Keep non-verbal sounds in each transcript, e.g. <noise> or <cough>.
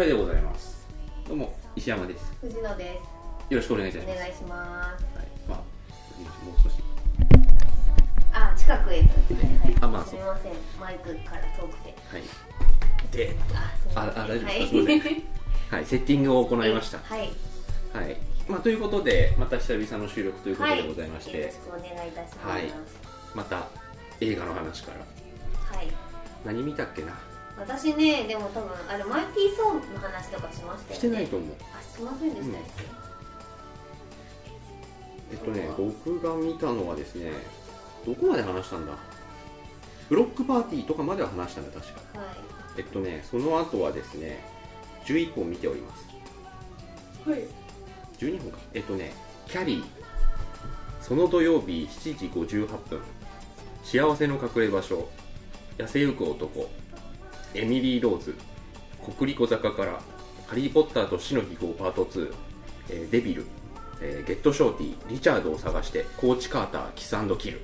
フェでございます。どうも石山です。藤野でよろしくお願いいたします。すお願いします。はい、まあもう少し。あ近くへと。はい。あまあすみません。マイクから遠くて。はい。であああ大丈夫ですか？はい。すいません。はいセッティングを行いました。はい。はい。まあということでまた久々の収録ということでございまして、よろしくお願いいたします。はい。また映画の話から。はい。何見たっけな？私ねでも多分あれマイティーソーの話とかしましたよね。してないと思う。あしませんでしたっけ、えっとね僕が見たのはですねどこまで話したんだ？ブロックパーティーとかまでは話したんだ確か。はい。えっとねその後はですね11本見ております。はい。12本か。えっとねキャリー。その土曜日7時58分。幸せの隠れ場所。痩せゆく男エミリー・ローズ国立小坂からハリー・ポッターと死の秘宝パート2、えーデビル、えーゲット・ショーティーリチャードを探してコーチ・カーターキスキル。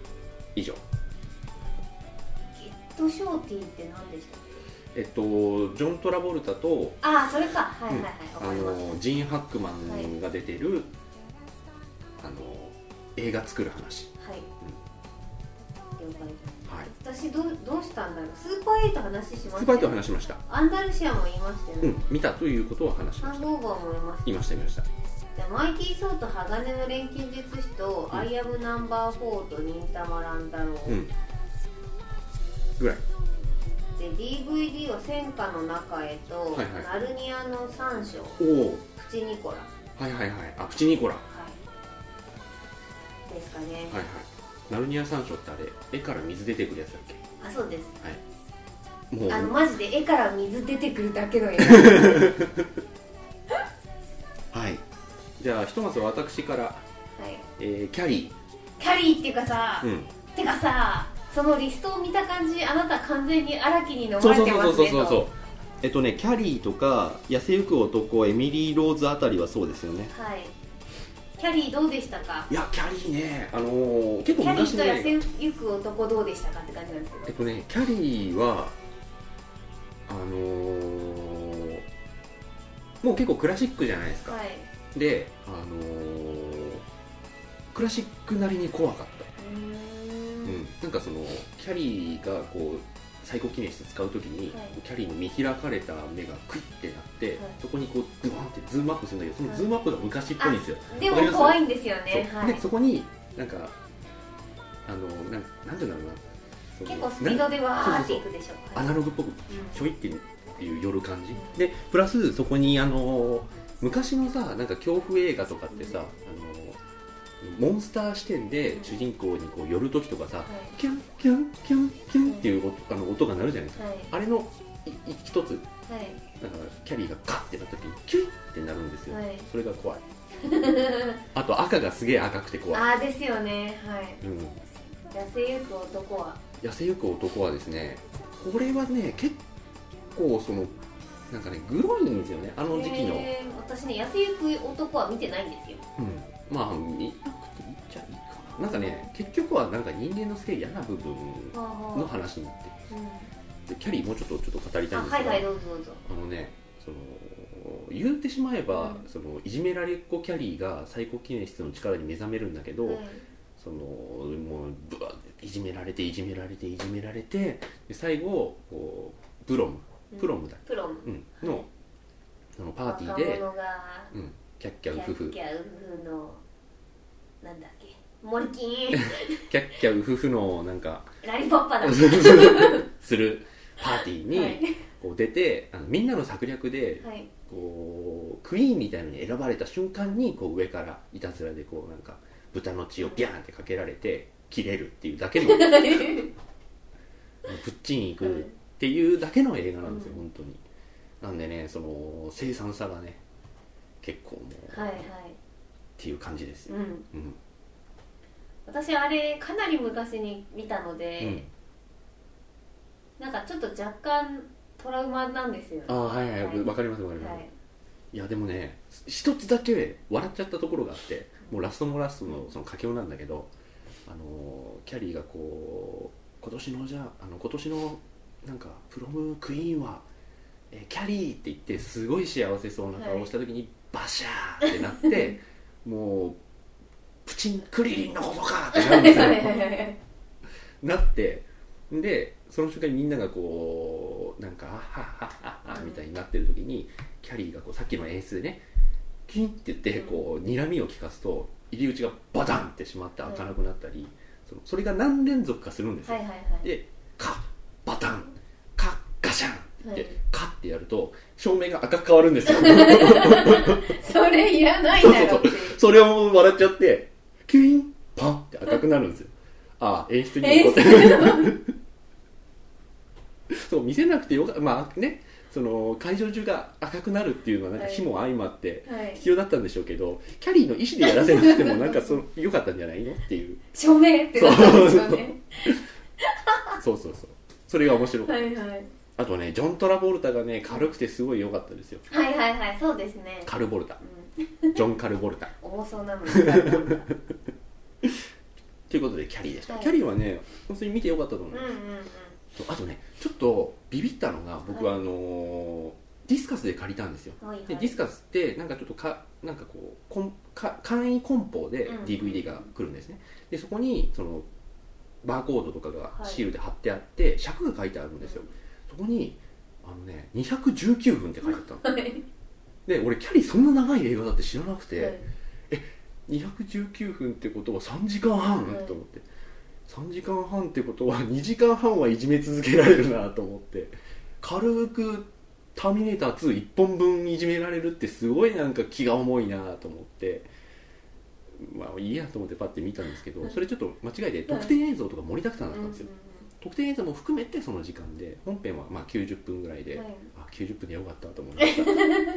以上。ゲットショーティーって何でしたっけ？えっとジョン・トラボルタとああそれか。はいはいはい。わ、あかりましのジーン・ハックマンが出てる、あの映画作る話。たはい、了解ですはい。私どうどうしたんだろう？スーパーエイト話しましたスーパーエイト話しました。アンダルシアも言いましたよね、うん見たということを話しました。ハングオーバーも言いました言いました言いました。じゃあマイティー・ソーと鋼の錬金術師と、うん。アイアムナンバー4と忍たま乱太郎、う。ん。ぐらい。で DVD は戦火の中へと、はいはい。ナルニアの三章。おおプチニコラ。ははいはいはい。あプチニコラ。はい。ですかね、はいナルニア山椒ってあれ絵から水出てくるやつだっけ？あそうです。もう。あのマジで絵から水出てくるだけの絵。<laughs> はい。じゃあひとまず私から、はい。えーキャリキャリーっていうかさ、ーうん。てかさそのリストを見た感じあなた完全に荒木に飲まれそうそうそうてますねとそうそう。えっとねキャリーとか痩せゆく男エミリー・ローズあたりはそうですよね。はいキャリーどうでしたか？いやキャリーねあのー結構キャリーと痩せゆく男どうでしたかって感じなんですけど。えっとねキャリーはあのーもう結構クラシックじゃないですか、はい。であのークラシックなりに怖かった、うん、なんかそのキャリーがこうサイコキネシス使う時に、はい。キャリーの見開かれた目がクイッてなって、はい。そこにこうズワンってズームアップするんだけどそのズームアップが昔っぽいんですよ、でも怖いんですよね。そう。はい。でそこになんかあのなんなんていうんだろうな。結構スピードでわーっていくでしょアナログっぽくうん。ちょいっていう寄る感じ。でプラスそこにあの昔のさなんか恐怖映画とかってさあのモンスター視点で主人公にこう寄る時とかさ、はい。キュンキュンキュンキュンっていう音あの音が鳴るじゃないですか、はい。あれの一つ。はい。なんかキャリーがカッてなった時にキュイってなるんですよ、はい。それが怖い。<laughs> あと赤がすげえ赤くて怖い、ああですよね。はい。うん、痩せゆく男は。痩せゆく男はですねこれはね結構そのなんかねグロいんですよね。あの時期の、へー私ね痩せゆく男は見てないんですよ。うん、まあ見なくていいっちゃいいかな。なんかね結局はなんか人間のすげえ嫌な部分のは話になってるうんでキャリーもうちょっとちょっと語りたいんですけど、あはいはいどうぞどうぞ。あのねその言ってしまえば、うん。そのいじめられっ子キャリーが最高記念室の力に目覚めるんだけど、はいそのもうぶわっていじめられていじめられていじめられてで最後こうプロム。プロムだ、プロム。うん。のそのパーティー若で、者がうん、キャッキャウキャフフッキャウフのなんだっけ？モリキンキャッキャウフフのなんかラリポッパだ。<laughs> するパーティーにはい。こう出てあのみんなの策略ではい。こうクイーンみたいなのに選ばれた瞬間にこう上からいたずらでこうなんか豚の血をビャーンってかけられて切れるっていうだけのぶっちに行くっていうだけの映画なんですよ、うん。本当に。なんでねその凄惨さがね結構もう、はいはいっていう感じですよ、うん。うん。私あれかなり昔に見たのうん。で、なんかちょっと若干トラウマなんですよね。ああはいはい。はい。わかりますわかります、はい。いやでもね一つだけ笑っちゃったところがあってもうラストもラストのその佳境なんだけどあのキャリーがこう今年のじゃああの今年のなんかプロムクイーンは、えーキャリーって言ってすごい幸せそうな顔をした時に、バシャーってなって <laughs> もうプチンクリリンのことかってなるんですよ。はいはいはいはいなってでその瞬間にみんながこうなんか「あはっはっはっは」みたいになってる時にキャリーがこうさっきの演出でねキンって言ってこう睨みを利かすと入り口がバタンってしまって開かなくなったり、そのそれが何連続かするんですよ、はいはいはい。でカッバタンカッガシャンって言って、はい。カッてやると照明が赤く変わるんですよ。<laughs> それいらないだろっていうそれを笑っちゃってキュインパンって赤くなるんですよ。ああ演出にいいことそう見せなくてよかまあねその会場中が赤くなるっていうのはなんかはい。火も相まってはい。必要だったんでしょうけど、キャリーの意思でやらせなくても <laughs> なんかそ良かったんじゃないのっていう。照明ってなったんですよね。そうそうそう。それが面白かった、はいはい。あとねジョン・トラボルタがね軽くてすごい良かったですよ。はいはいはい。そうですね。カルボルタ。うんジョン・カルボルタ。重そうなということでキャリーでした、はい。キャリーはね本当に見てよかったと思います、うんあとねちょっとビビったのが僕はあのーディスカスで借りたんですよ。はいはい。でディスカスってなんかちょっとかなんかこうコンか簡易梱包でうん DVD が来るんですね、でそこにそのバーコードとかがはい。シールで貼ってあって、尺が書いてあるんですよ。そこにあのね219分って書いてあったの。はいで俺キャリーそんな長い映画だって知らなくて、はい。219分ってことは3時間半、はい。と思って。3時間半ってことは2時間半はいじめ続けられるなと思って。軽く「ターミネーター2」1本分いじめられるってすごいなんか気が重いなと思って。まあいいやと思ってパッて見たんですけどそれちょっと間違えて特典映像とか盛りだくさんだったんですよ。特典映像も含めてその時間で本編はまあ90分ぐらいで、はい。あ90分でよかったと思いました、<laughs>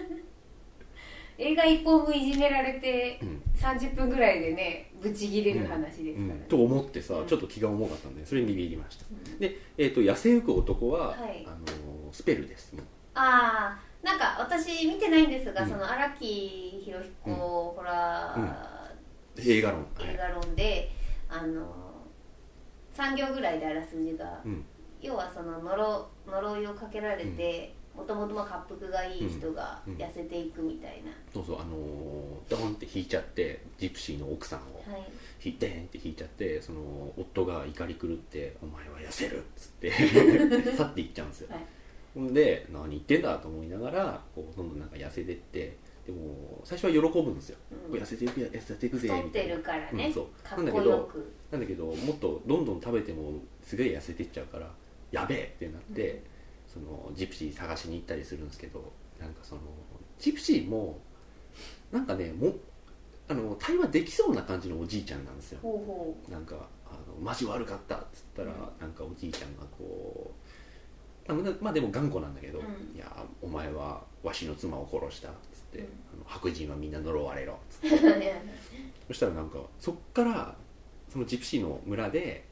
映画一本分いじめられてうん。30分ぐらいでねブチギレる話ですからね、うん。と思ってさ、うん。ちょっと気が重かったんでそれにビビりました。うん。で、えー、と痩せゆく男は、はい。あのスペルです。ああなんか私見てないんですが、うん。その荒木博彦、ホラー、映画論、はい。映画論で、あの3行ぐらいであらすじが、うん。要はその呪呪いをかけられてもともと滑腹がいい人がうん痩せていくみたいな、そうそうあのードーンって引いちゃってジプシーの奥さんを。はい。引いてんって引いちゃってその夫が怒り狂って「お前は痩せる」っつって <laughs> 去っていっちゃうんですよ、はい。ほんで何言ってんだと思いながらこうどんどんなんか痩せてってでも最初は喜ぶんですよ、うん。痩せていく痩せていくぜみたいな。るからね、うんそう。なんだけどなんだけどもっとどんどん食べてもすげえ痩せていっちゃうからやべえってなって、うんそのジプシー探しに行ったりするんですけどなんかそのジプシーもなんかねもあの対話できそうな感じのおじいちゃんなんですよ。なんかあのマジ悪かったっつったら、うん。なんかおじいちゃんがこうあまあまあでも頑固なんだけど、うん。いやお前はわしの妻を殺したっつって、うん。あの白人はみんな呪われろっつって。<laughs> うそしたらなんかそっからそのジプシーの村で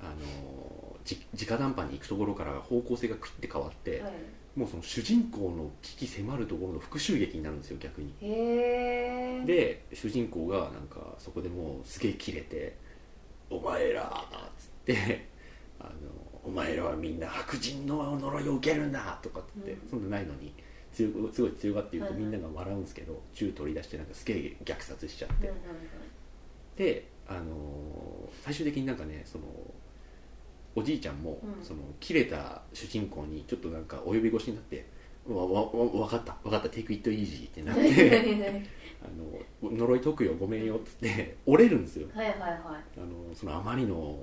あのじ直談判に行くところから方向性がクイッて変わって、はい。もうその主人公の危機迫るところの復讐劇になるんですよ逆に。で主人公がなんかそこでもうすげえキレて「お前ら」っつってあの「お前らはみんな白人の呪いを受けるんだ」とかってうん。そんなないのに強くすごい強がって言うとはいはい。みんなが笑うんですけど銃取り出してなんかすげえ虐殺しちゃって、うんうん。で、あのー最終的になんかねそのおじいちゃんも、うん。その切れた主人公にちょっとなんかお呼び越しになって「わわわ分かった。分かった。テイクイットイージー」ってなって <laughs> はいあの呪い解くよごめんよっつって <laughs> 折れるんですよ。はいはいはい。あのそのあまりの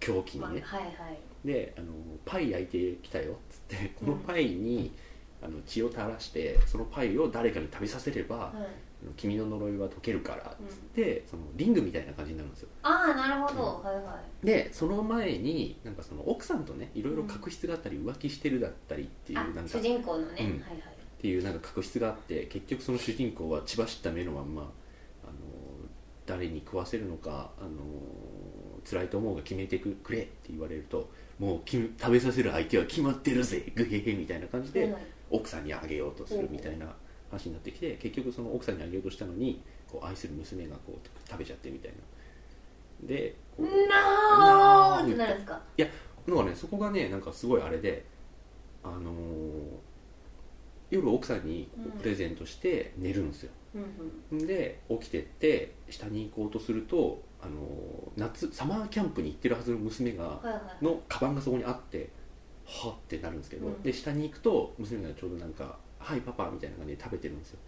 狂気にね。はいはい。であのパイ焼いてきたよっつってこのパイに、あの血を垂らしてそのパイを誰かに食べさせれば、はい君の呪いは解けるからっつって、そのリングみたいな感じになるんですよ。ああなるほど、はいはでその前になんかその奥さんとねいろいろ確執があったり浮気してるだったりっていうなんか主人公のね、うん。はいはい。っていうなんか確執があって結局その主人公は血走った目のまんまあの誰に食わせるのかあの辛いと思うが決めてくくれって言われるともうき食べさせる相手は決まってるぜグヘヘみたいな感じで奥さんにあげようとするみたいな話になってきて結局その奥さんにあげようとしたのにこう愛する娘がこう食べちゃってみたいな。でこうノーってなるんですか？なんかねそこがねなんかすごいあれであのー夜奥さんにプレゼントして寝るんですよ、うんうん。で起きてって下に行こうとすると、あのー夏サマーキャンプに行ってるはずの娘がはいはい。のカバンがそこにあってはってなるんですけど、うん。で下に行くと娘がちょうどなんか「はいパパ」みたいな感じで食べてるんですよ。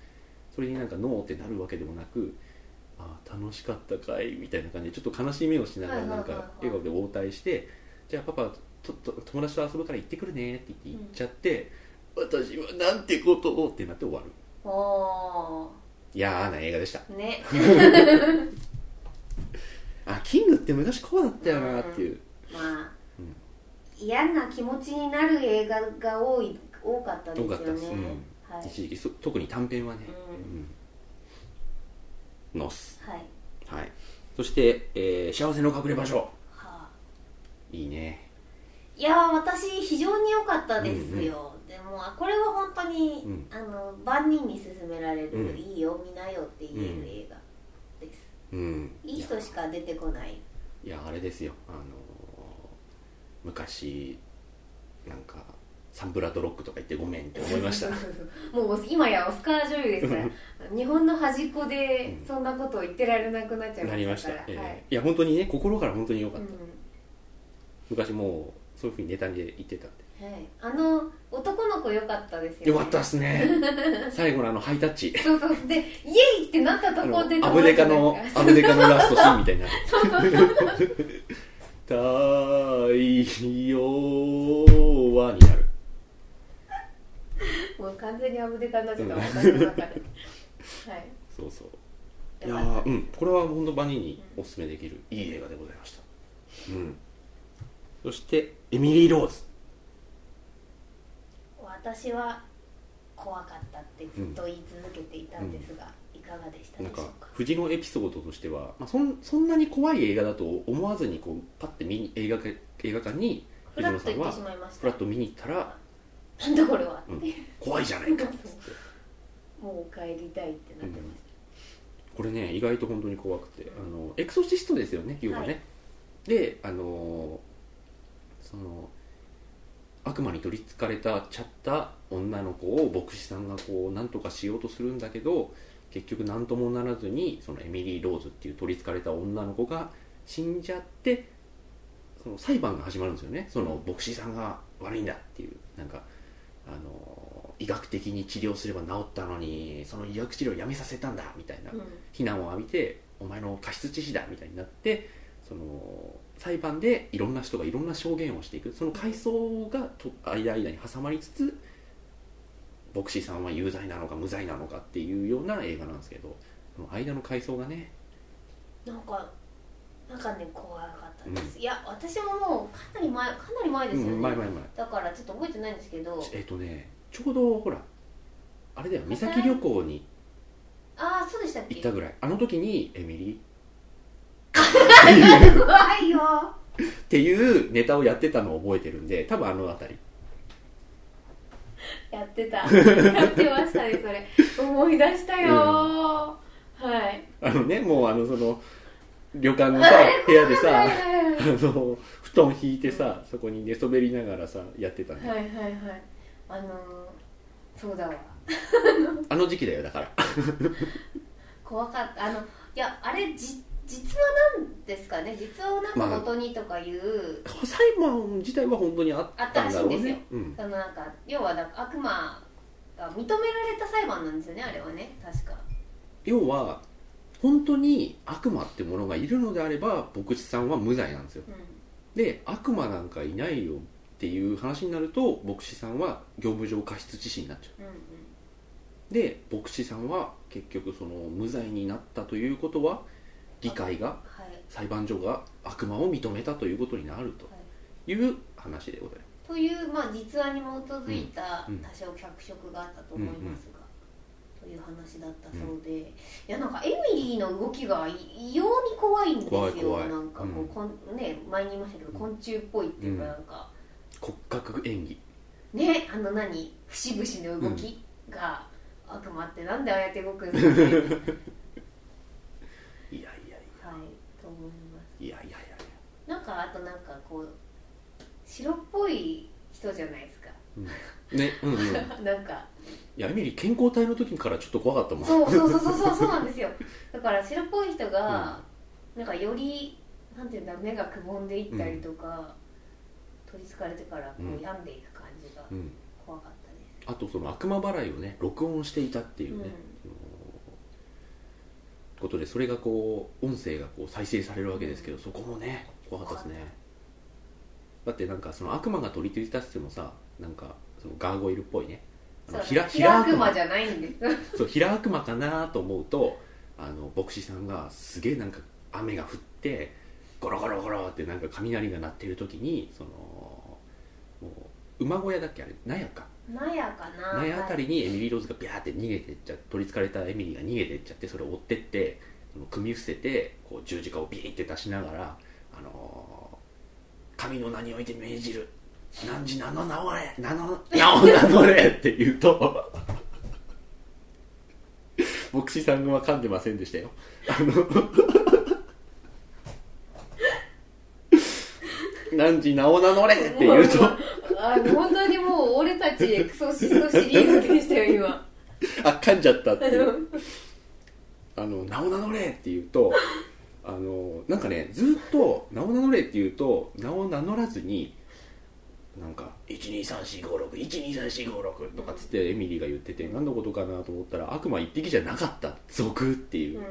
それになんか「ノー」ってなるわけでもなく「あー楽しかったかい」みたいな感じでちょっと悲しい目をしながらないんか笑顔で応対して「じゃあパパとと友達と遊ぶから行ってくるね」って言って行っちゃって「私はなんてことを」ってなって終わる。お嫌な映画でした。ーね。<laughs> あキングって昔こうだったよなっていう、まあ、うん嫌な気持ちになる映画が多い多かったですよね。うん。はい、一時期。そ特に短編はね、うん。うん。ノスはい。はい。そして、えー幸せの隠れ場所。はあ。いいね。いやー私非常に良かったですよ、でもあこれは本当に、うん。あの万人に勧められる、うん。いいよ見なよって言える映画です、うん。いい人しか出てこない。いやあれですよ。あのー昔なんかサンブラッドロックとか言ってごめんって思いました。<laughs> もう今やオスカー女優ですから。日本の端っこでうんそんなことを言ってられなくなっちゃいなりましたた、ましから、え。ーはい。い、や本当にね心から本当に良かった、う昔もうそういうふうにネタで言ってたんで。んはい、あの男の子良かったですよ、ね、よかったっすね。<laughs> 最後のあのハイタッチ。そうそう。でイエイってなったとあこでのアブデカの <laughs> アブデカのラストシーンみたいになる太陽はになる <laughs> もう完全にアブデカになっちゃった私の中ではい。そうそう。いやーうん。これは本当バニーにおすすめできるいい映画でございました。うん。そしてエミリー・ローズ。私は怖かったってずっと言い続けていたんですが、いかがでしたでしょうか？藤のエピソードとしては、まあ、そんそんなに怖い映画だと思わずにこうパッて見に映画館映画館にフラッと言ってしまいました。フラッと見に行ったらなんだこれは、うん。怖いじゃないか。っつってもう帰りたいってなってましこれね意外と本当に怖くてあのエクソシストですよね要はね、はい。であのその悪魔に取りつかれたちゃった女の子を牧師さんがこう何とかしようとするんだけど結局何ともならずにそのエミリー・ローズっていう取りつかれた女の子が死んじゃってその裁判が始まるんですよね。その牧師さんが悪いんだっていうなんかあの医学的に治療すれば治ったのにその医学治療をやめさせたんだみたいなた、うん。非難を浴びてお前の過失致死だみたいになってその裁判でいろんな人がいろんな証言をしていく。その階層がと間間に挟まりつつ牧師さんは有罪なのか無罪なのかっていうような映画なんですけどその間の階層がね。なんかなんかね怖かったです、いや私ももうかなり前かなり前ですよね、うん前前前。だからちょっと覚えてないんですけど。えっ、とねちょうどほらあれだよ三崎旅行にああそうでしたっけ？行ったぐらい。あの時にエミリ <laughs> 怖いよ。ーっていうネタをやってたのを覚えてるんで多分あの辺り。やってた。やってましたねそれ。<laughs> 思い出したよー、はい。あのねもうあのその旅館のさ部屋でさはいあの布団引いてさそこに寝そべりながらさやってたんだ。よはいはいはい。あのー、そうだわ。<laughs> あの時期だよだから。怖かった。あのいやあれじ実話なんですかね？実話をなんかまあ元にとかいう、裁判自体は本当にあったんだろうあったらしいんですよ。ねうん。そのなんか要はだから悪魔が認められた裁判なんですよねあれはね。確か。要は本当に悪魔ってものがいるのであれば牧師さんは無罪なんですよ。うで悪魔なんかいないよっていう話になると牧師さんは業務上過失致死になっちゃんうんうで牧師さんは結局その無罪になったということは議会がはい。裁判所が悪魔を認めたということになるとはい。いう話でございまという、まあ、実話に基づいたうん。うん。多少脚色があったと思いますが、という話だったそうで、いやなんかエミリーの動きが異様に怖いんですよ。なんかこう、うん。こんね前に言いましたけど昆虫っぽいっていうかうん。なんか、す骨格演技。ねあの何？節々の動きが、悪魔ってなんでああやって動くんですかねはいいやいや。いと思います。やいやなんかあとなんかこう白っぽい人じゃないですか。ねうんうん。い <laughs> なんかやエミリー健康体の時からちょっと怖かったもん。そうそうそうそうそうそうなんですよ。だから白っぽい人が、なんかよりなんていうんだ目がくぼんでいったりとか、取りつかれてからこうん。う病んでいく感じがうん。怖かったです、あとその悪魔払いをね録音していたっていうね、ことでそれがこう音声がこう再生されるわけですけど、そこもね怖かったですね。だってなんかその悪魔が取り付いたってもさなんかそのガーゴイルっぽいね平平悪悪魔魔じゃないんです。<laughs> そう平悪魔かなと思うとあの牧師さんがすげえなんか雨が降ってゴロゴロゴロってなんか雷が鳴ってる時にそのもう馬小屋だっけあれ？納屋か。納屋かな納屋あたりにエミリー・ローズがビャーって逃げてっちゃ取りつかれたエミリーが逃げてっちゃってそれを追ってって組み伏せてこう十字架をビーって出しながら「あのー神の名において命じる汝名の名をれ名の名を名乗れ」って言うと。牧師さんは噛んでませんでしたよ。あの汝名を名乗れって言うと。あの本当にもう俺たちエクソシストシリーズでしたよ今。<laughs> あ噛んじゃったっていう。あの名を名乗れって言うとあのなんかねずっと名を名乗れって言うと名を名乗らずになんか12345612345とかっつってエミリーが言ってて何のことかなと思ったら悪魔一匹じゃなかった族っていう、うん。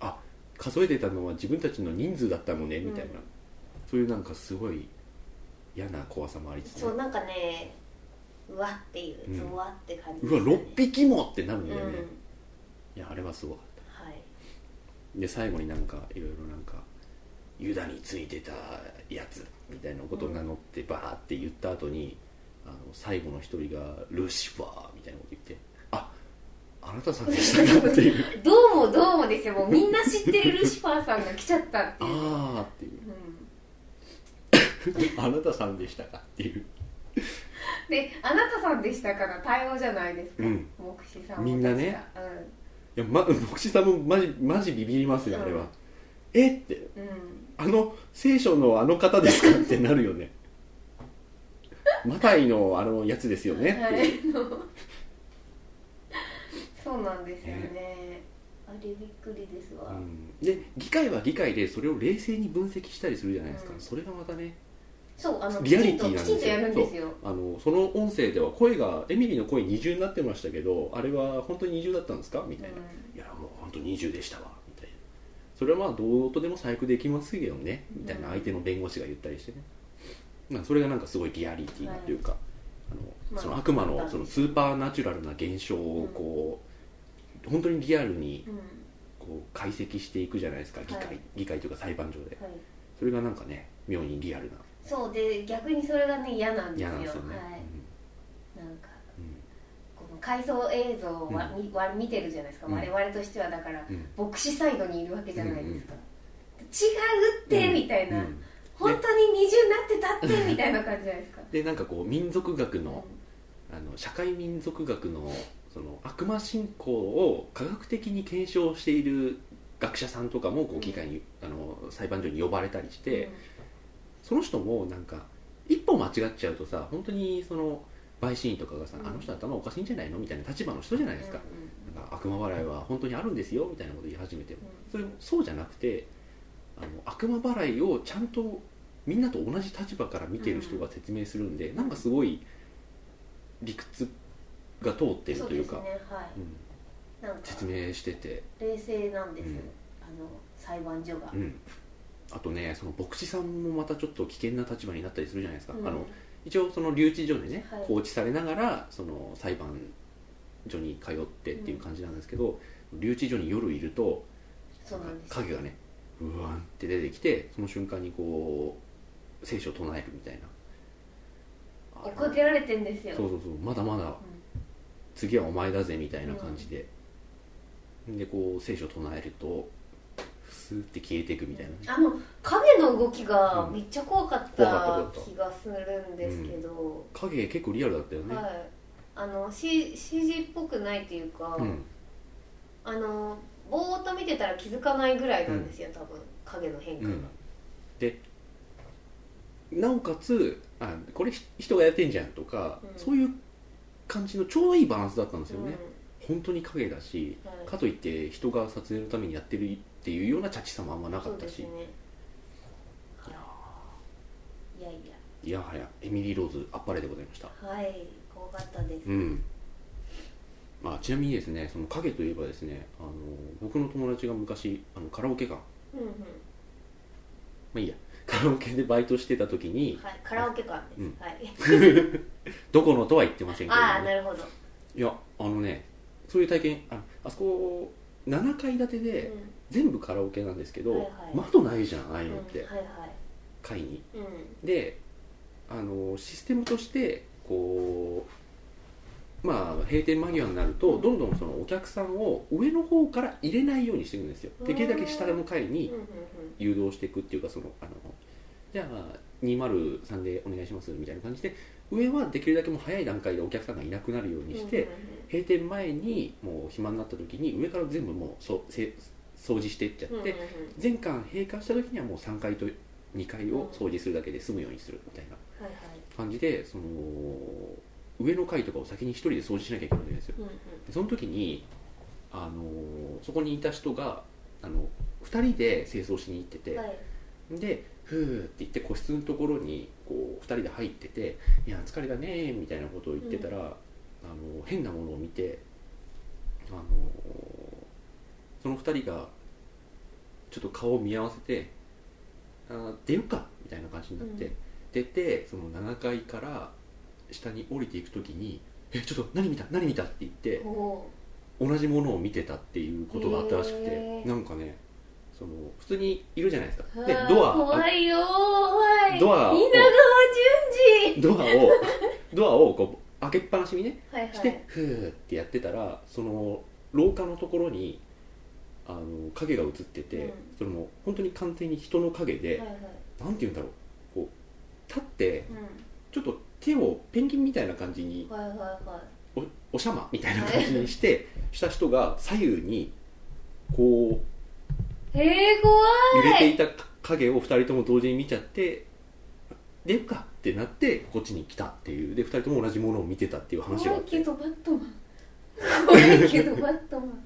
あ数えてたのは自分たちの人数だったのねみたいな、うんそういうなんかすごい嫌な怖さもありつつね。そうなんかねうわっていううん。ゾワって感じうわ6匹もってなるんうんだよね、いやあれはすごかった。はい。で最後になんかいろいろなんかユダについてたやつみたいなことを名乗ってバーって言った後にあの最後の一人が「ルシファー」みたいなこと言って「ああなたさんでしたか」っていう。<laughs> どうもどうもですよ。もうみんな知ってるルシファーさんが来ちゃったっ「ていう、ああ」っていう。うん「<laughs> あなたさんでしたか」っていう。で「あなたさんでしたから対応じゃないですか、うん。牧師さんもみんなね。確か。いや、ま、牧師さんもマジマジビビりますよあれは、えって。うん、うんあの聖書のあの方ですかってなるよね。<laughs> マタイのあのやつですよねはい。そうなんですよね。あれびっくりですわ、うん。で議会は議会でそれを冷静に分析したりするじゃないですか、うん。それがまたねそうあのリアリティなんですよ。きちんときちんとやるんですよ。あのその音声では声がエミリーの声二重になってましたけどあれは本当に二重だったんですか？みたいな、いやもう本当二重でしたわそれはまあどうとでも細工できますけどねみたいな相手の弁護士が言ったりしてね、まあ、それがなんかすごいリアリティなというか、あのまあその悪魔のそのスーパーナチュラルな現象をこう、本当にリアルにこう解析していくじゃないですか議会、はい。議会というか裁判所で。はい。それがなんかね妙にリアルな。そうで逆にそれがね嫌なんですよね、はい、回想映像は、みわ見てるじゃないですか、うん。我々としてはだからうん。牧師サイドにいるわけじゃないですか、違うって、うんみたいな、うん。本当に二重になってたってみたいな感じじゃないですか、でなんかこう民族学うんのあの社会民族学のその悪魔信仰を科学的に検証している学者さんとかもこう議会に、あの裁判所に呼ばれたりして、その人もなんか一歩間違っちゃうとさ本当にその陪審員とかがさ、うん。あの人頭おかしいんじゃないの？みたいな立場の人じゃないですか,、うんなんか悪魔払いは本当にあるんですよみたいなこと言い始めても。それもそうじゃなくてあの悪魔払いをちゃんとみんなと同じ立場から見てる人が説明するんで、なんかすごい理屈が通ってるというか。説明してて、冷静なんです、うん。あの裁判所が、うん、あとねその牧師さんもまたちょっと危険な立場になったりするじゃないですか、うん。あの一応その留置所でね、はい。放置されながらその裁判所に通ってっていう感じなんですけど、留置所に夜いると影がねうわんって出てきてその瞬間にこう聖書を唱えるみたいな。追っかけられてんですよ。そうそうそう。まだまだ次はお前だぜみたいな感じで、でこう聖書を唱えるとスーって消えていくみたいなあの影の動きがうん。めっちゃ怖かった気がするんですけど、影結構リアルだったよね、はい。あの、C、CG っぽくないっていうか、うん。あのぼーっと見てたら気づかないぐらいなんですよ、多分影の変化が、うん、でなおかつあこれひ人がやってんじゃんとか、うん。そういう感じのちょうどいいバランスだったんですうん。よね、本当に影だしはい。かといって人が撮影のためにやってるっていうようなチャチさもあんまなかったし、ね。いやいやいや。はやエミリー・ローズあっぱれでございました。はい怖かったです、うん。まあ、ちなみにですねその影といえばですねあの僕の友達が昔あのカラオケ館。まうんうん。あいいや。<laughs> カラオケでバイトしてた時にはい、カラオケ館です、うん。はい。<laughs> どこのとは言ってませんけれども、ね、ああなるほど、いやあのねそういう体験ああそこ7階建てうん。で全部カラオケなんですけど、はいはい。窓ないじゃんああいうのって、うんはいはい。階に。うん。であのシステムとしてこうまあ閉店間際になるとどんどんそのお客さんを上の方から入れないようにしていくんですよ。できるだけ下の階に誘導していくっていうかそのあのじゃあ203でお願いしますみたいな感じで上はできるだけもう早い段階でお客さんがいなくなるようにして、閉店前にもう暇になった時に上から全部もうそせ掃除していっちゃって、うんうんうん。全館閉館した時にはもう3階と2階を掃除するだけで済むようにするみたいな感じでその上の階とかを先に1人で掃除しなきゃいけないんですよ。うんうん。でその時にあのそこにいた人があの2人で清掃しに行ってて、はい。でふーって言って個室のところにこう2人で入ってて「いや疲れたね」みたいなことを言ってたら、あの変なものを見てあのその2人がちょっと顔を見合わせて「あー出ようか」みたいな感じになって、うん。出てその7階から下に降りていく時に「えちょっと何見た？何見た?」って言ってお同じものを見てたっていうことがあったらしくてなんかねその普通にいるじゃないですか。ーでドア怖いよ怖い。ドアを稲川淳ドアを <laughs> ドアをこう開けっぱなしにね二はいはい。してふーってやってたらその廊下のところにあの影が映ってて、うん。それも本当に完全に人の影で、はいはい。なんて言うんだろうこう立ってうちょっと手をペンギンみたいな感じにんはいはいはおおしゃまみたいな感じにしてした人が左右にこういへえ怖い。揺れていた影を2人とも同時に見ちゃって出るかってなってこっちに来たっていう。で2人とも同じものを見てたっていう話が怖いけどバットマン。怖いけどバットマン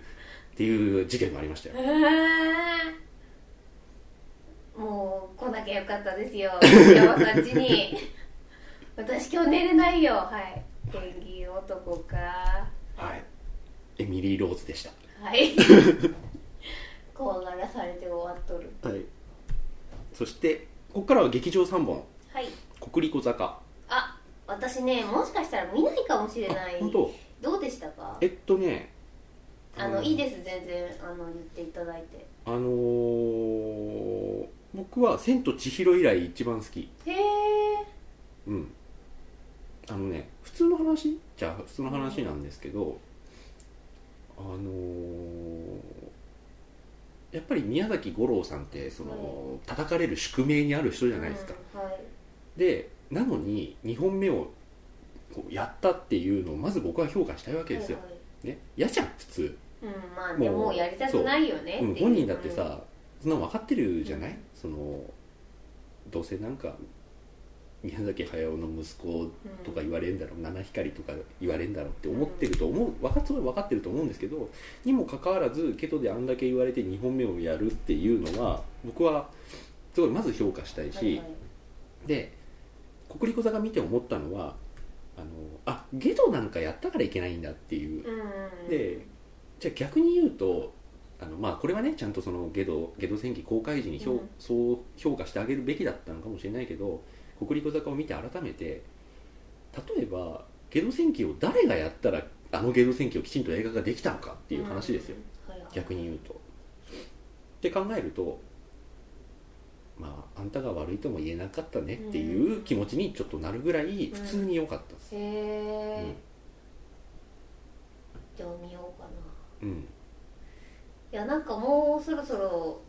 ていう事件がありましたよ。へえもう来なきゃよかったですよ。<laughs> 山さん家に。私今日寝れないよ。はい。ペンギン男かはい。エミリー・ローズでした。はい。怖がらされて終わっとる。はい。そしてここからは劇場3本。はい「国立小坂。あ私ねもしかしたら見ないかもし」れない。本当。どうでしたか？えっとねあのいいです全然。あの言っていただいて。あのー僕は「千と千尋」以来一番好き。へえうん。あのね普通の話じゃあ普通の話なんですけど、あのーやっぱり宮崎五郎さんってその、叩かれる宿命にある人じゃないですか、うんはい。でなのに2本目をこうやったっていうのをまず僕は評価したいわけですよ、ね。嫌じゃん普通、うんまあねもうもうやりたくないよねうん、っていう本人だってさ、そんなの分かってるじゃない、そのどうせなんか宮崎駿の息子とか言われるんだろう、七光とか言われるんだろうって思ってると思う分かっ分かってると思うんですけどにもかかわらずケトであんだけ言われて2本目をやるっていうのは僕はすごいまず評価したいし、はいはい。で国立小座が見て思ったのはあのあゲドなんかやったからいけないんだっていう。うんうんうん。でじゃあ逆に言うとあの、まあ、これはねちゃんとそのゲドゲド戦記公開時に評、うん。そう評価してあげるべきだったのかもしれないけど国立小坂を見て改めて例えばゲド戦記を誰がやったらあのゲド戦記をきちんと映画ができたのかっていう話ですよ、うん。はいはい。逆に言うと。って考えるとまああんたが悪いとも言えなかったねっていう気持ちにちょっとなるぐらい普通に良かったです。へえじゃあ見ようかなうん。いやなんかもうそろそろ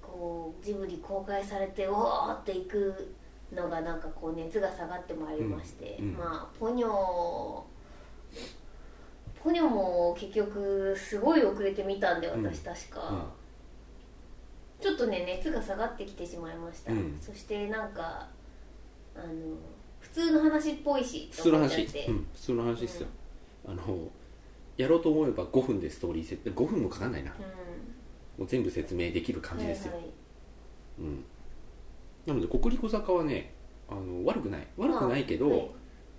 こうジブリ公開されておーっていくのがなんかこう熱が下がってまいりまして、うん。うん。まあポニョポニョも結局すごい遅れて見たんでうん。私確か、ちょっとね熱が下がってきてしまいました、うん。そしてなんかあの普通の話っぽいし普通の話うん。普通の話ですよ、あのやろうと思えば5分でストーリー設定5分もかかんないな。もうう全部説明できる感んじですよ、はいはい。うん。なので国立小坂はねあの悪くない。悪くないけど、はい。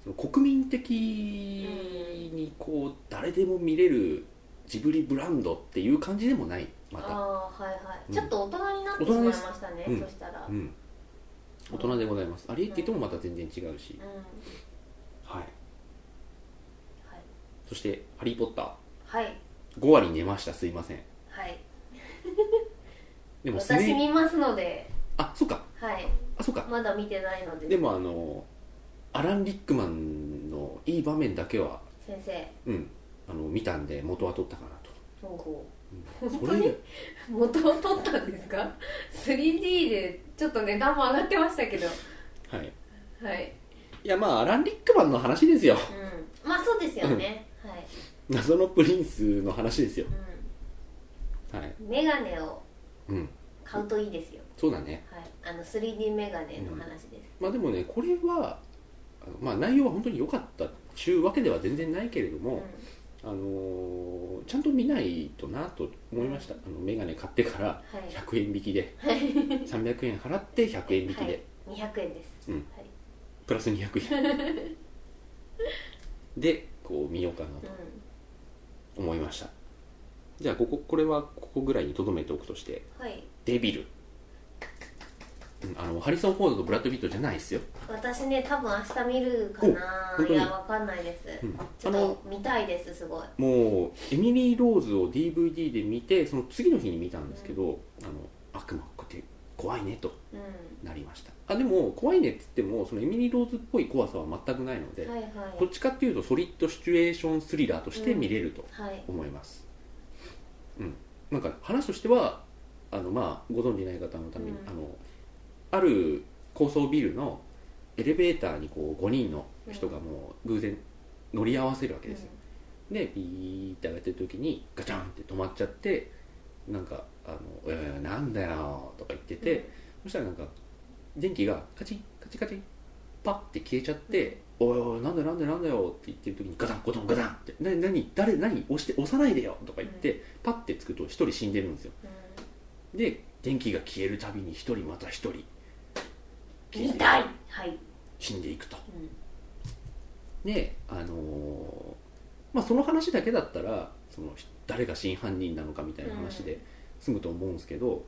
その国民的にこう誰でも見れるジブリブランドっていう感じでもない。また、はいはい、うん。ちょっと大人になってしまいましたね、うんそしたら、うん、大人でございます。アリエッティともまた全然違うし、うんはいはいそして「ハリー・ポッタはい。ー」5割寝ました。すいません。はい。でも私見ますので。あそっか。はい。あそっか。まだ見てないので。でもあのアラン・リックマンのいい場面だけは先生。うん。あの見たんで元は取ったかなと。ほうほう。ん。本当に？それ元を取ったんですか？3D でちょっと値段も上がってましたけど。はい。はい。いやまあアラン・リックマンの話ですよ。うん。まあそうですよね、はい、謎のプリンスの話ですよ。はい。うん、メガネをうん。買うといいですよ、そうだね。はい、あの 3D メガネの話です、まあでもねこれはあのまあ内容は本当に良かったっちゅうわけでは全然ないけれども、あのーちゃんと見ないとなと思いました。あのメガネ買ってからはい。100円引きで300円払って100円引きで、はい、200円です、うん。はい。プラス200円。で見ようかなとう思いました。じゃあこここれはここぐらいにとどめておくとしてん、はい。デビル、うん、あのハリソン・フォードとブラッド・ピットじゃないですよ、私ね多分明日見るかな。いやわかんないです、うん。ちょっと見たいですすごい。もうエミリー・ローズを DVD で見てその次の日に見たんですけど、あの悪魔って怖いねと。うんなりました。あでも怖いねっつってもそのエミリー・ローズっぽい怖さは全くないので、はいはい。どっちかっていうとソリッドシチュエーションスリラーとして見れるとはい。思います。うん、なんか話としてはあのまあご存じない方のために、うん。あのある高層ビルのエレベーターにこう5人の人がもう偶然乗り合わせるわけですよ、でピーって上がってる時にガチャンって止まっちゃってなんか「あのいやいやなんだよ」とか言ってて、そしたらなんか電気がカチッカチカチッパッて消えちゃって「おいおいなんだなんだなんだよ」って言ってる時にガタンゴトンガタンって「な何誰何押して押さないでよ」とか言って、パッてつくと一人死んでるんですよ。うで電気が消えるたびに一人また一人ん消えて見たい！はい、死んでいくと。うん。であのーまあその話だけだったらその誰が真犯人なのかみたいな話で済むと思うんですけど、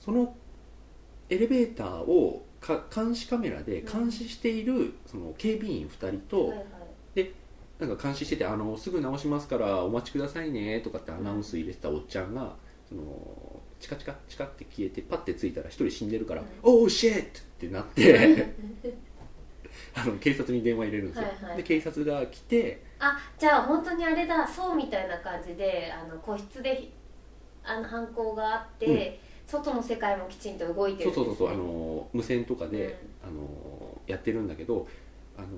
そのエレベーターをか監視カメラで監視しているその警備員2人と、はいはい。なんか監視しててあの「すぐ直しますからお待ちくださいね」とかってアナウンス入れてたおっちゃんがそのチカチカチカって消えてパッてついたら一人死んでるからうん「オーシェッ!」ってなって <laughs> あの警察に電話入れるんですよ、はいはい。で警察が来てあじゃあ本当にあれだそうみたいな感じであの個室であの犯行があって、外の世界もきちんと動いてる。そうそうそうあの無線とかで、あのやってるんだけどあの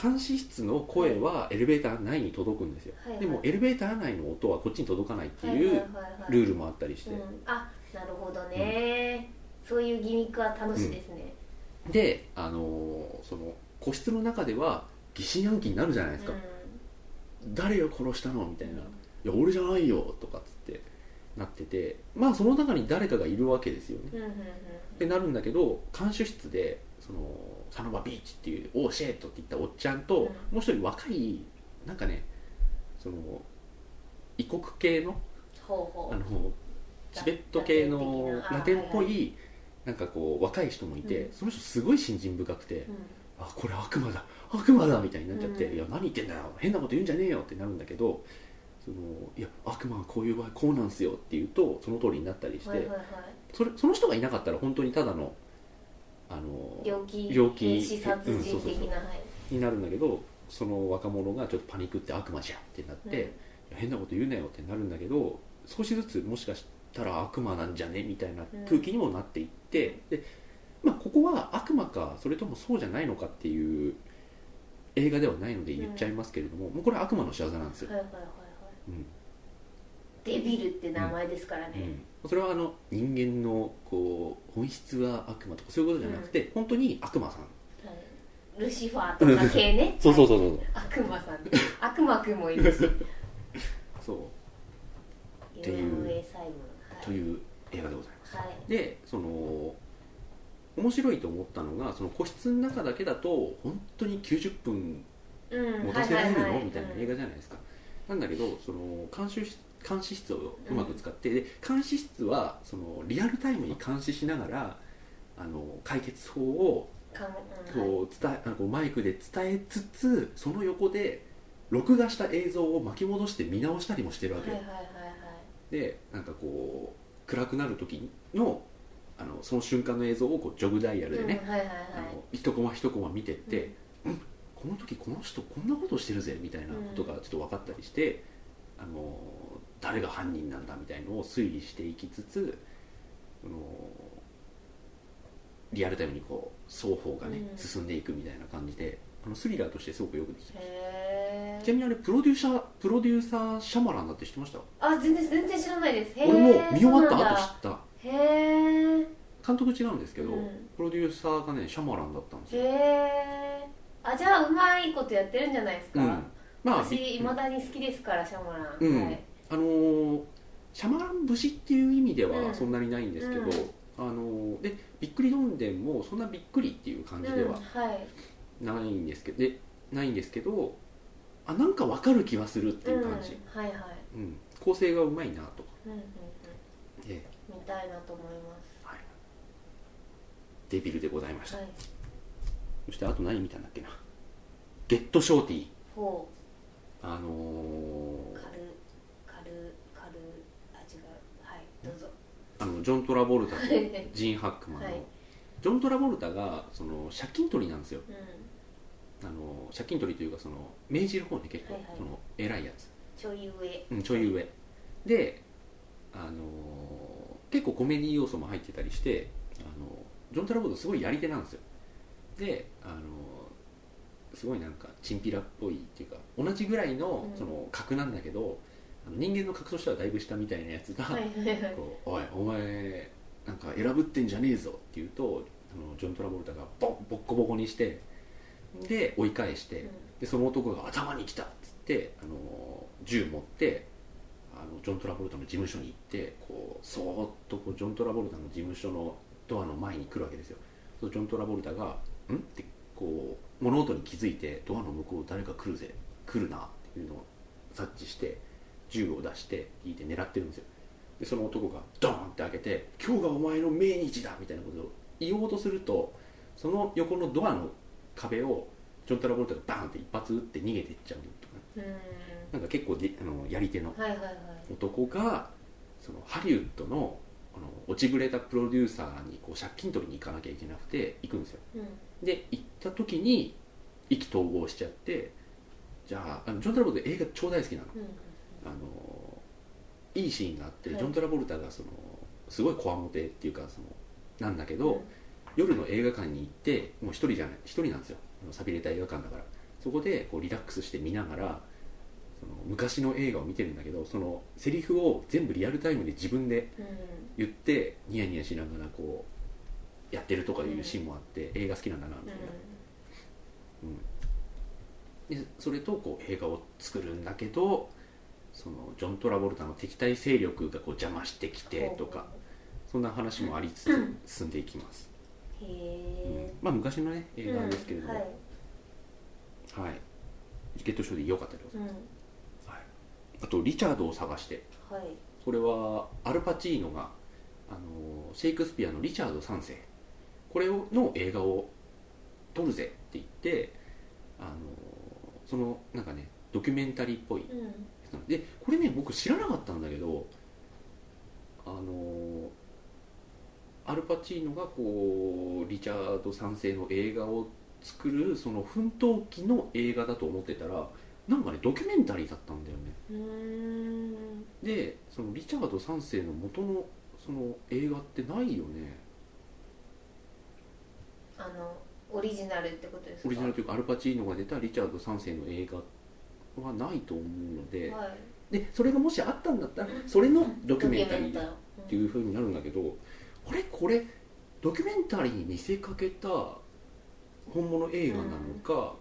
監視室の声はエレベーター内に届くんですよ、はいはい。でもエレベーター内の音はこっちに届かないってはいうルールもあったりして、うん、あなるほどね、そういうギミックは楽しいですね、であのその個室の中では疑心暗鬼になるじゃないですか、誰を殺したのみたいな「いや俺じゃないよ」とかっつってなっててまあその中に誰かがいるわけですよね。うんうんうん。ってなるんだけど監視室でそのサノバビーチっていう「オーシェート」って言ったおっちゃんと、うん。もう一人若いなんかねその異国系のあのチベット系のララテンっぽいなんかこう若い人もいて、うん。その人すごい信心深くて、うん。あこれ悪魔だ悪魔だみたいになっちゃって、うん。いや何言ってんだよ変なこと言うんじゃねえよってなるんだけどそのいや悪魔はこういう場合こうなんすよって言うとその通りになったりして、はいはいはい。それその人がいなかったら本当にただのあの猟奇猟奇視殺うんそうそうそう。人的なはい。になるんだけどその若者がちょっとパニックって悪魔じゃんってなって、うん。変なこと言うなよってなるんだけど少しずつもしかしたら悪魔なんじゃねみたいな空気にもなっていって、でまあ、ここは悪魔かそれともそうじゃないのかっていう映画ではないので言っちゃいますけれども、もうこれは悪魔の仕業なんですよ、はいはいはいデビルって名前ですからね、うん。それはあの人間のこう本質は悪魔とかそういうことじゃなくて、本当に悪魔さん。はい。ルシファーとか系ね。<laughs> そうそうそうそう。悪魔さん。悪魔くんもいるし。<laughs> そう。井てい。うという映画でございます。はい、はいでその面白いと思ったのがその個室の中だけだと本当に90分うん。持たせられるの、みたいな映画じゃないですか、なんだけどその監視室監視室をうまく使って、で監視室はそのリアルタイムに監視しながらあの解決法をこう伝えあのマイクで伝えつつその横で録画した映像を巻き戻して見直したりもしてるわけよ、はいはいはいはい。でなんかこう暗くなる時のあのその瞬間の映像をこうジョグダイヤルでね、うんはいはいはい。あの一コマ一コマ見てって、うんこの時この人こんなことしてるぜみたいなことがちょっと分かったりして、あの誰が犯人なんだみたいのを推理していきつつ、あのリアルタイムにこう双方がね、うん。進んでいくみたいな感じであのスリラーとしてすごくよくできてます。へちなみにあれプロデューサープロデューサーシャマランだって知ってました？あ全然全然知らないです。俺も見終わった後知った。へえ監督違うんですけど、うん。プロデューサーがねシャマランだったんですへよ、えあじゃあうまいことやってるんじゃないですか、うん。まあ私いまだに好きですからシャマラン、うん。はい、あのーシャマラン節っていう意味でうん。はそんなにないんですけど、うん。あのーでびっくりどんでんもそんなびっくりっていう感じではうんはい。ないんですけど、でないんですけどあなんかわかる気はするっていう感じ、うん、はいはい、うん。構成がうまいなと。か、うんうんうん、ええ。見たいなと思いまはい、デビルでございました、すはいそしてあと何見たんだっけな。ゲットショーティー。ほあのうー。カルカルカルあ違う。はいどうぞ。あのジョン・トラボルタとジーン・ハックマンの、はい。ジョン・トラボルタがその借金取りなんですよ。うん。あの借金取りというかその命じる方ね結構、はいはい。その偉いやつ、ちょい上。うん、ちょい上。であの結構コメディ要素も入ってたりしてあのジョン・トラボルタすごいやり手なんですよであのすごいなんかチンピラっぽいっていうか同じぐらいのうん。その格なんだけど、あの人間の格としてはだいぶ下みたいなやつが、はいはいはい。こうおいお前なんか選ぶってんじゃねえぞって言うとあのジョン・トラボルタがボッボッコボコにしてで追い返して、でその男が頭に来たっつってあの銃持ってあのジョン・トラボルタの事務所に行ってこうそーっとこうジョン・トラボルタの事務所のドアの前に来るわけですよ。そうジョン・トラボルタが「ん?」ってこう物音に気づいてドアの向こう誰か来るぜ来るなっていうのを察知して銃を出して引いて狙ってるんですよ。でその男がドーンって開けて「今日がお前の命日だ!」みたいなことを言おうとするとその横のドアの壁をジョン・トラボルタがバーンって一発撃って逃げていっちゃうとか。うん。なんか結構であのやり手の男がそのハリウッドのあの落ちぶれたプロデューサーにこう借金取りに行かなきゃいけなくて行くんですよ。うんで行った時に意気投合しちゃってじゃああのジョン・トラボルタ映画超大好きなの。うんあのいいシーンがあって、はい。ジョン・トラボルタがそのすごいこわもてっていうかそのなんだけど、うん。夜の映画館に行ってもう一人じゃない一人なんですよ。あの寂れた映画館だから。そこでこうリラックスして見ながらその昔の映画を見てるんだけどそのセリフを全部リアルタイムで自分でうん。言ってニヤニヤしながらこうやってるとかいうシーンもあって、映画好きなんだなみたいな、うん。でそれとこう映画を作るんだけどそのジョン・トラボルタの敵対勢力がこう邪魔してきてとかそんな話もありつつ進んでいきます、へうん。えまあ昔のね映画ですけれども、うんははい。い、ゲットショーで良かったでございうん。ます、はい、あと「リチャードを探して。はい」これはアルパチーノがあのシェイクスピアの「リチャード3世」これをの映画を撮るぜって言ってあのそのなんかねドキュメンタリーっぽい。うん。でこれね僕知らなかったんだけどあのアルパチーノがこうリチャード3世の映画を作るその奮闘記の映画だと思ってたらなんかねドキュメンタリーだったんだよね。でそのリチャード3世の元のその映画ってないよねあのオリジナルってことですか？オリジナルというかアルパチーノが出たリチャード3世の映画はないと思うのではい。でそれがもしあったんだったらそれのドキュメンタリーっていうふうになるんだけど、あれこれドキュメンタリーに見せかけた本物映画なのか、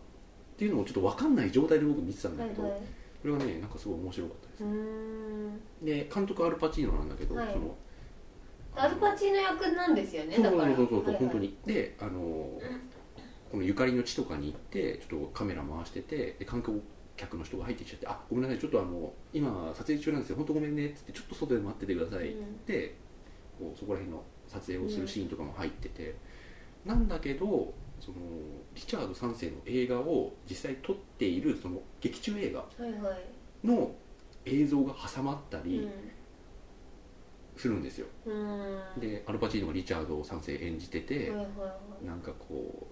っていうのをちょっと分かんない状態で僕見てたんだけど、はいはい。これがねなんかすごい面白かったですうーん。で監督アルパチーノなんだけど、はい。そのアルパチーノ役なんですよねそうだから。そうそうそう、本当に。であのこのゆかりの地とかに行ってちょっとカメラ回しててで観光客の人が入ってきちゃって「あごめんなさいちょっとあの今撮影中なんですよ本当ごめんね」っつって「ちょっと外で待っててください」うん。でこうそこら辺の撮影をするシーンとかも入ってて、なんだけどそのリチャード3世の映画を実際撮っているその劇中映画の映像が挟まったうりするんですよ、でアルパチーノがリチャード3世演じてて、はいはいはい。なんかこ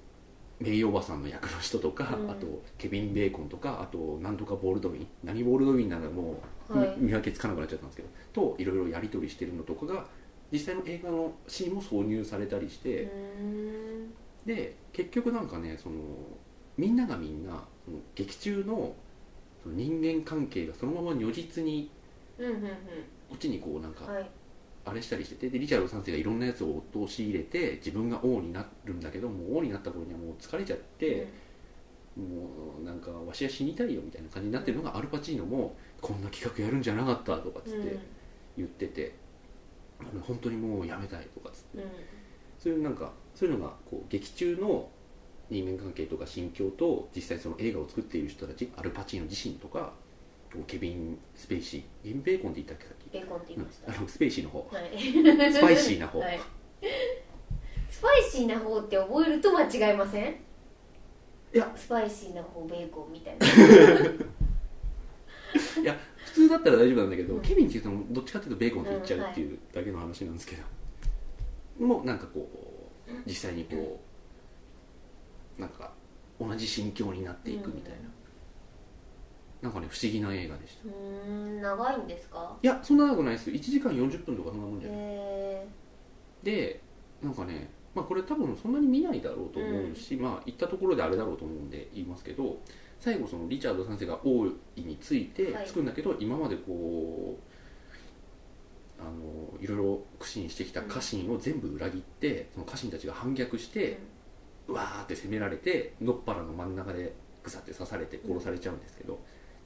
う名誉おばさんの役の人とか、うん。あとケビン・ベーコンとかあとなんとかボールドウィン。何ボールドウィンならもう、はい。見分けつかなくなっちゃったんですけどといろいろやり取りしてるのとかが実際の映画のシーンも挿入されたりして、で結局なんかねそのみんながみんなその劇中のその人間関係がそのまま如実にうんうんこっちにこうなんかうんはいあれしたりしててでリチャード3世がいろんなやつを陥れて自分が王になるんだけどもう王になった頃にはもう疲れちゃって、もうなんかわしは死にたいよみたいな感じになってるのがアルパチーノもこんな企画やるんじゃなかったとかっつうん。って言ってて、あの本当にもうやめたいとかっつって。うん。そういうなんかそういうのがこう劇中の人間関係とか心境と実際その映画を作っている人たちアルパチーノ自身とかケビン・スペイシーケビン・ベーコンって言ったっけ？ベーコンって言いました、うんあのスペイシーの方。はい。スパイシーな方、はい。スパイシーな方って覚えると間違いません？いや。スパイシーな方ベーコンみたいな。<laughs> いや普通だったら大丈夫なんだけど、うん。ケビンって言うとどっちかっていうとベーコンって言っちゃうっていうだけの話なんですけど、もうなんかこう実際にこうなんか同じ心境になっていくみたいな、なんかね不思議な映画でした。うーん長いんですか？いやそんな長くないです1時間40分とかそんなもんじゃない、へでなんかねまあこれ多分そんなに見ないだろうと思うし、まあ行ったところであれだろうと思うんで言いますけど最後そのリチャード3世が王位についてはい。つくんだけど、今までこうあのいろいろ苦心してきた家臣を全部裏切ってその家臣たちが反逆して、うわーって攻められてのっぱらの真ん中でぐさって刺されて殺されちゃうんですけど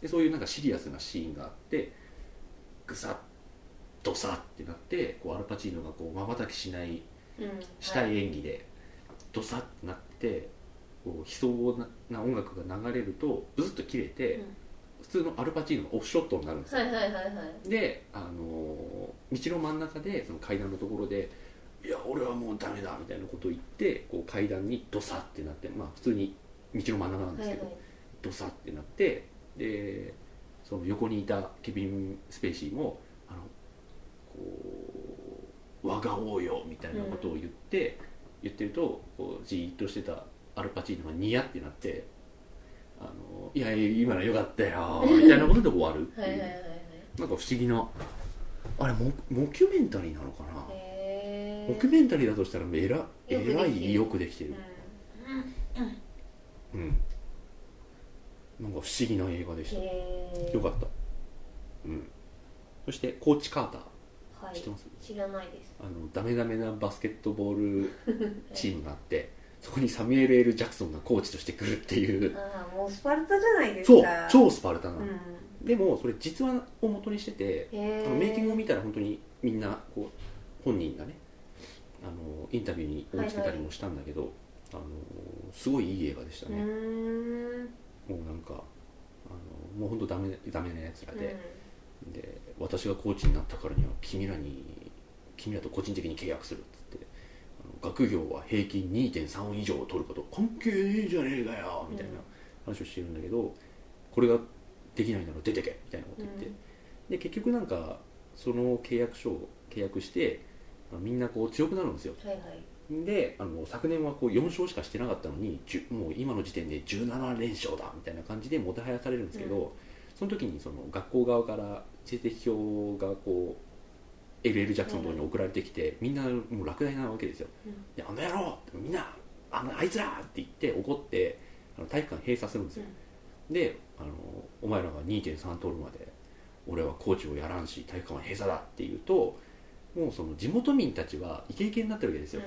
でそういうなんかシリアスなシーンがあってぐさっドサってなってこうアルパチーノがこう瞬きしないうんしたい演技でドサッとなってこう悲壮な音楽が流れるとブズッと切れて、うん。普通のアルパチーノがオフショットになるんですよ、はいはいはいはい。で、あのー道の真ん中でその階段のところで「いや俺はもうダメだ」みたいなことを言ってこう階段にドサってなってまあ普通に道の真ん中なんですけど、はいはい。ドサってなってでその横にいたケビン・スペイシーも「あのこう我が王よ」みたいなことを言って、言ってるとこうじーっとしてたアルパチーノがニヤってなって「あのいや今のよかったよ」みたいなことで終わるっていう、<laughs> なんか不思議なあれモモキュメンタリーなのかな、へモキュメンタリーだとしたらえらえらいよくできてる。うん。うんなんか不思議な映画でした。よかった。うん。そしてコーチ・カーター。はい。知ってます？知らないです。あのダメダメなバスケットボール <laughs> チームがあってそこにサミュエル・ L・ ジャクソンがコーチとして来るっていう。ああもうスパルタじゃないですそうか超スパルタなの、うん。でもそれ実話を元にしててへあのメイキングをー見たら本当にみんなこう本人がねあのインタビューに応じてたりもしたんだけど、あのすごいいい映画でしたね、んもうなんかあのもう本当ダメダメなやつらで、で私がコーチになったからには君らに君らと個人的に契約するっつってあの学業は平均2.3以上を取ること関係ねえじゃねえかよみたいな話をしてるんだけど、これができないなら出てけみたいなこと言って、で結局なんかその契約書を契約してみんなこう強くなるんですよ。はいはいであの昨年はこう4勝しかしてなかったのに10もう今の時点で17連勝だみたいな感じでもてはやされるんですけど、うん。その時にその学校側から成績表がこう LL ジャクソンのところに送られてきて、みんなもう落第なわけですよ。うん「であの野郎みんなあのあいつら!」って言って怒ってあの体育館閉鎖するんですよ、であの「お前らが2.3取るまで俺はコーチをやらんし体育館は閉鎖だ」って言うともうその地元民たちはイケイケになってるわけですよ、う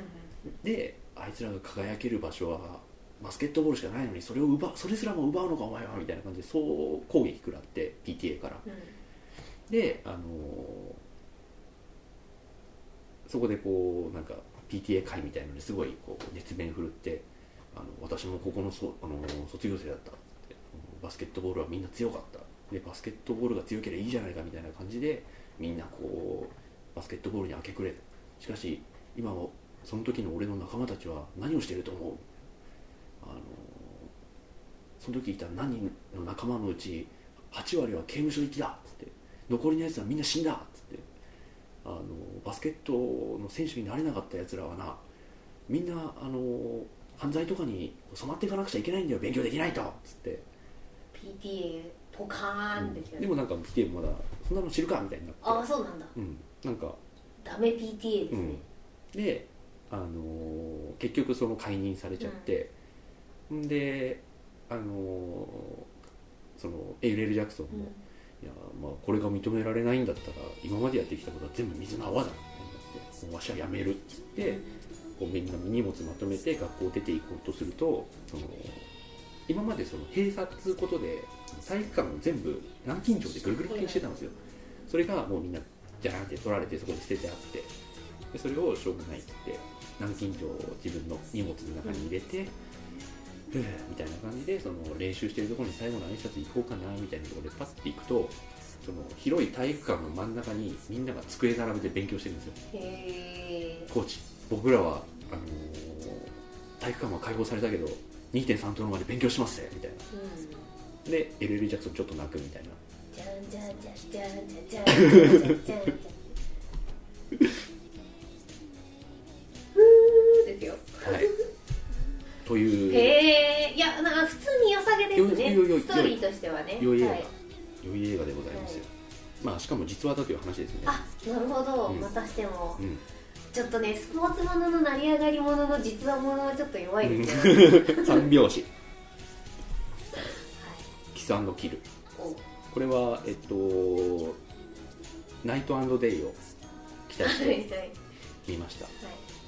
であいつらが輝ける場所はバスケットボールしかないのにそれを奪うそれすらも奪うのかお前はみたいな感じでそう攻撃食らって PTA から。んうん。であのーそこでこうなんか PTA 会みたいなのですごいこう熱弁振るってあの私もここのそ、あのー卒業生だった。バスケットボールはみんな強かった。でバスケットボールが強ければいいじゃないかみたいな感じでみんなこうバスケットボールに明け暮れしかし今はその時の俺の仲間たちは何をしてると思う？あのーその時いた何人の仲間のうち8割は刑務所行きだ！っつって。残りのやつはみんな死んだ！っつって。あのバスケットの選手になれなかったやつらはなみんなあの犯罪とかに染まっていかなくちゃいけないんだよ。勉強できないと！っつって、PTA ポカーンですよね、でもなんか PTA もまだそんなの知るか！みたいになって。ああそうなんだ。うん、なんかダメ PTA ですね、で、あのー結局その解任されちゃって、ん、で、あのーそのエイレル・ジャクソンも、うん。いやまあこれが認められないんだったら今までやってきたことは全部水の泡だみたいになってもうわしはやめるっつってこうみんな荷物まとめて学校出ていこうとするとその今までその閉鎖っつうことで体育館を全部南京錠でぐるぐるにしてたんですよ。それがもうみんなジャーンって取られてそこに捨ててあってでそれをしょうがないって言って南京錠を自分の荷物の中に入れて、ふうみたいな感じでその練習してるところに最後の挨拶行こうかなみたいなところでパッて行くとその広い体育館の真ん中にみんなが机並べて勉強してるんですよ。コーチ。僕らはあのー体育館は開放されたけど2.3トンまで勉強しますぜみたいな。うん。で LL ジャクソンちょっと泣くみたいな。じゃんじゃんじゃんじゃんじゃんじゃんじゃんじゃんストーリーとしてはね。良い映画、はい。良い映画でございますよ、まあしかも実話だという話ですね。あなるほど、うん。またしても。うん。ちょっとねスポーツものの成り上がりものの実話ものはちょっと弱いですよね、<laughs> 三拍子。はい。キスキル。お。これはえっとナイトデイを期待してはいはい。はいみました。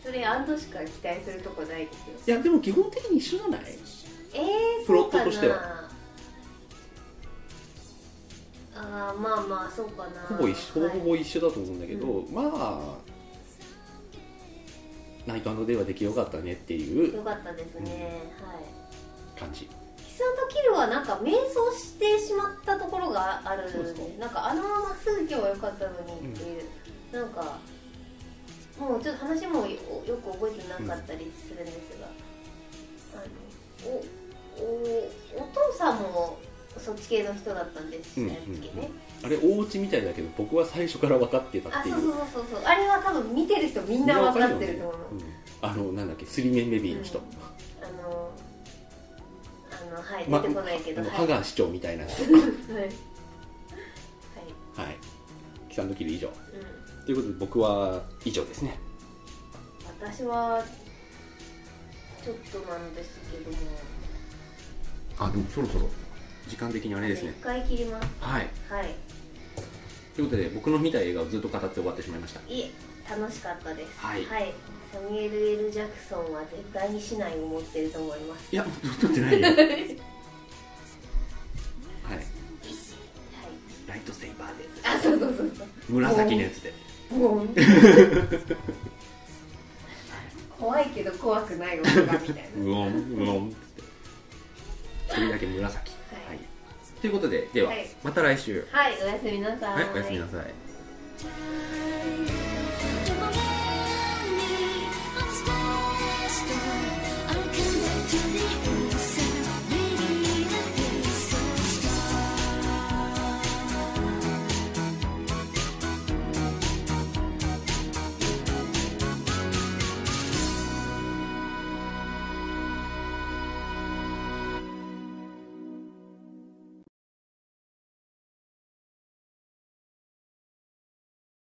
それアンドしか期待するとこないですよ。いやでも基本的に一緒じゃない？えー、プロットとしてはあーまあまあそうかな。ほぼ一緒ほぼ一緒だと思うんだけど、まあナイトデイは出来よかったねっていうよかったですね、はい。感じ。キスキルはなんか迷走してしまったところがある。そうですか。なんかあのまますぐ今日は良かったのにっていう、なんかもうちょっと話もよよく覚えてなかったりするんですが、あのおおお父さんもそっち系の人だったんですうんうんあれ大内みたいだけど僕は最初から分かってたっていう。あそうそうそうそうあれは多分見てる人みんな分かってると思う、うんあのなんだっけスリメンベビーの人、うん。あのあのはいま出てこないけど、あのはい。ハガー市長みたいな人 <laughs> はい。はい、はい。キサンドキル以上。うん。ということで僕は以上ですね。私はちょっとなんですけども。あでもそろそろ時間的にあれですね。一回切ります。はい。はい。ということで僕の見た映画をずっと語って終わってしまいました。いえ楽しかったです。はい。サミュエル・ L・ ジャクソンは絶対に市内を持ってると思います。いや撮ってないよ。<laughs> はい。はい。ライトセイバーであそうそうそうそう。紫のやつで。ボン。<laughs> 怖いけど怖くない音がみたいな。うおんうおんって。一人だけ紫。はいはいということででは、はい。また来週。はいおやすみなさい。はいおやすみなさい。